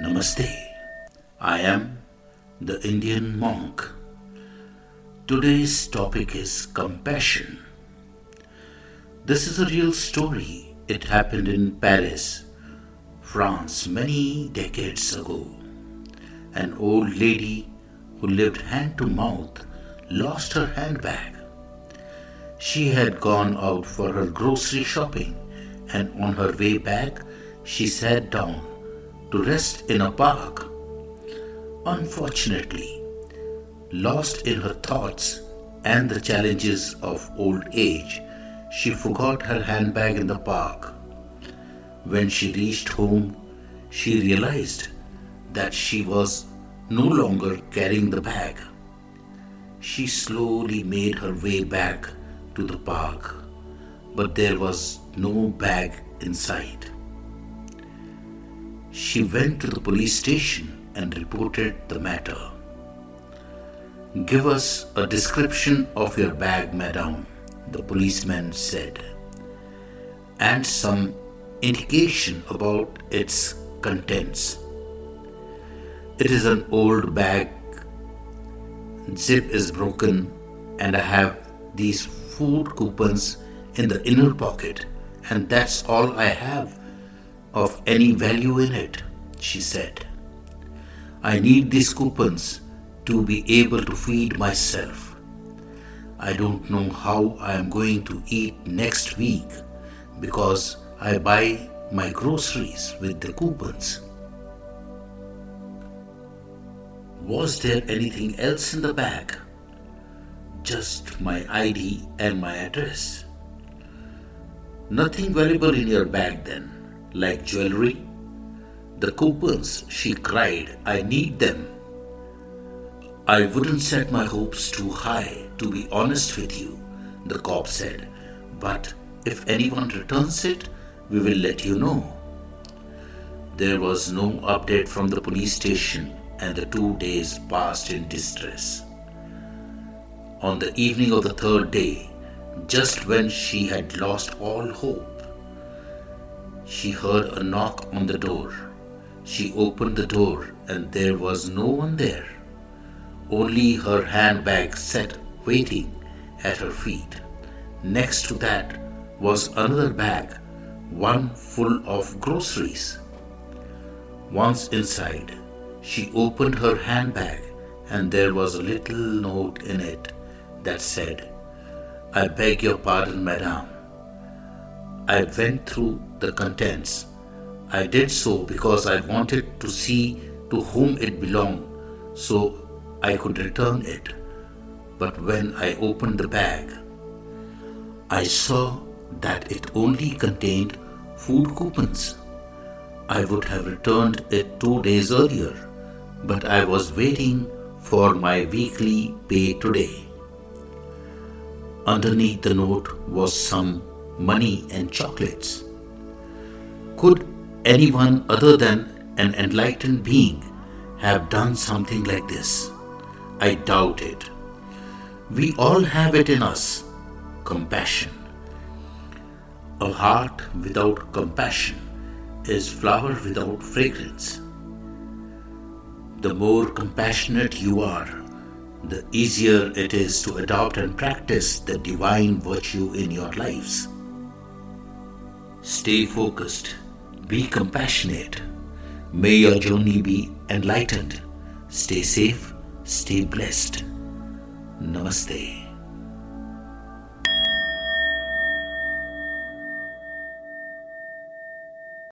Namaste. I am the Indian monk. Today's topic is compassion. This is a real story. It happened in Paris, France, many decades ago. An old lady who lived hand to mouth lost her handbag. She had gone out for her grocery shopping and on her way back she sat down to rest in a park. Unfortunately, lost in her thoughts and the challenges of old age, she forgot her handbag in the park. When she reached home, she realized that she was no longer carrying the bag. She slowly made her way back to the park, but there was no bag inside. She went to the police station and reported the matter. Give us a description of your bag, madam, the policeman said, and some indication about its contents. It is an old bag. Zip is broken, and I have these food coupons in the inner pocket, and that's all I have of any value in it, she said. I need these coupons to be able to feed myself. I don't know how I am going to eat next week because I buy my groceries with the coupons. Was there anything else in the bag? Just my ID and my address. Nothing valuable in your bag then, like jewelry? The coupons, she cried, I need them. I wouldn't set my hopes too high, to be honest with you, the cop said. But if anyone returns it, we will let you know. There was no update from the police station, and the two days passed in distress. On the evening of the third day, just when she had lost all hope, she heard a knock on the door. She opened the door, and there was no one there. Only her handbag sat waiting at her feet. Next to that was another bag, one full of groceries. Once inside, she opened her handbag and there was a little note in it that said, I beg your pardon, madame. I went through the contents. I did so because I wanted to see to whom it belonged so I could return it. But when I opened the bag, I saw that it only contained food coupons. I would have returned it two days earlier, but I was waiting for my weekly pay today. Underneath the note was some money and chocolates. Could anyone other than an enlightened being have done something like this? I doubt it. We all have it in us compassion. A heart without compassion is flower without fragrance. The more compassionate you are, the easier it is to adopt and practice the divine virtue in your lives. Stay focused, be compassionate. May your journey be enlightened. Stay safe, stay blessed. Namaste.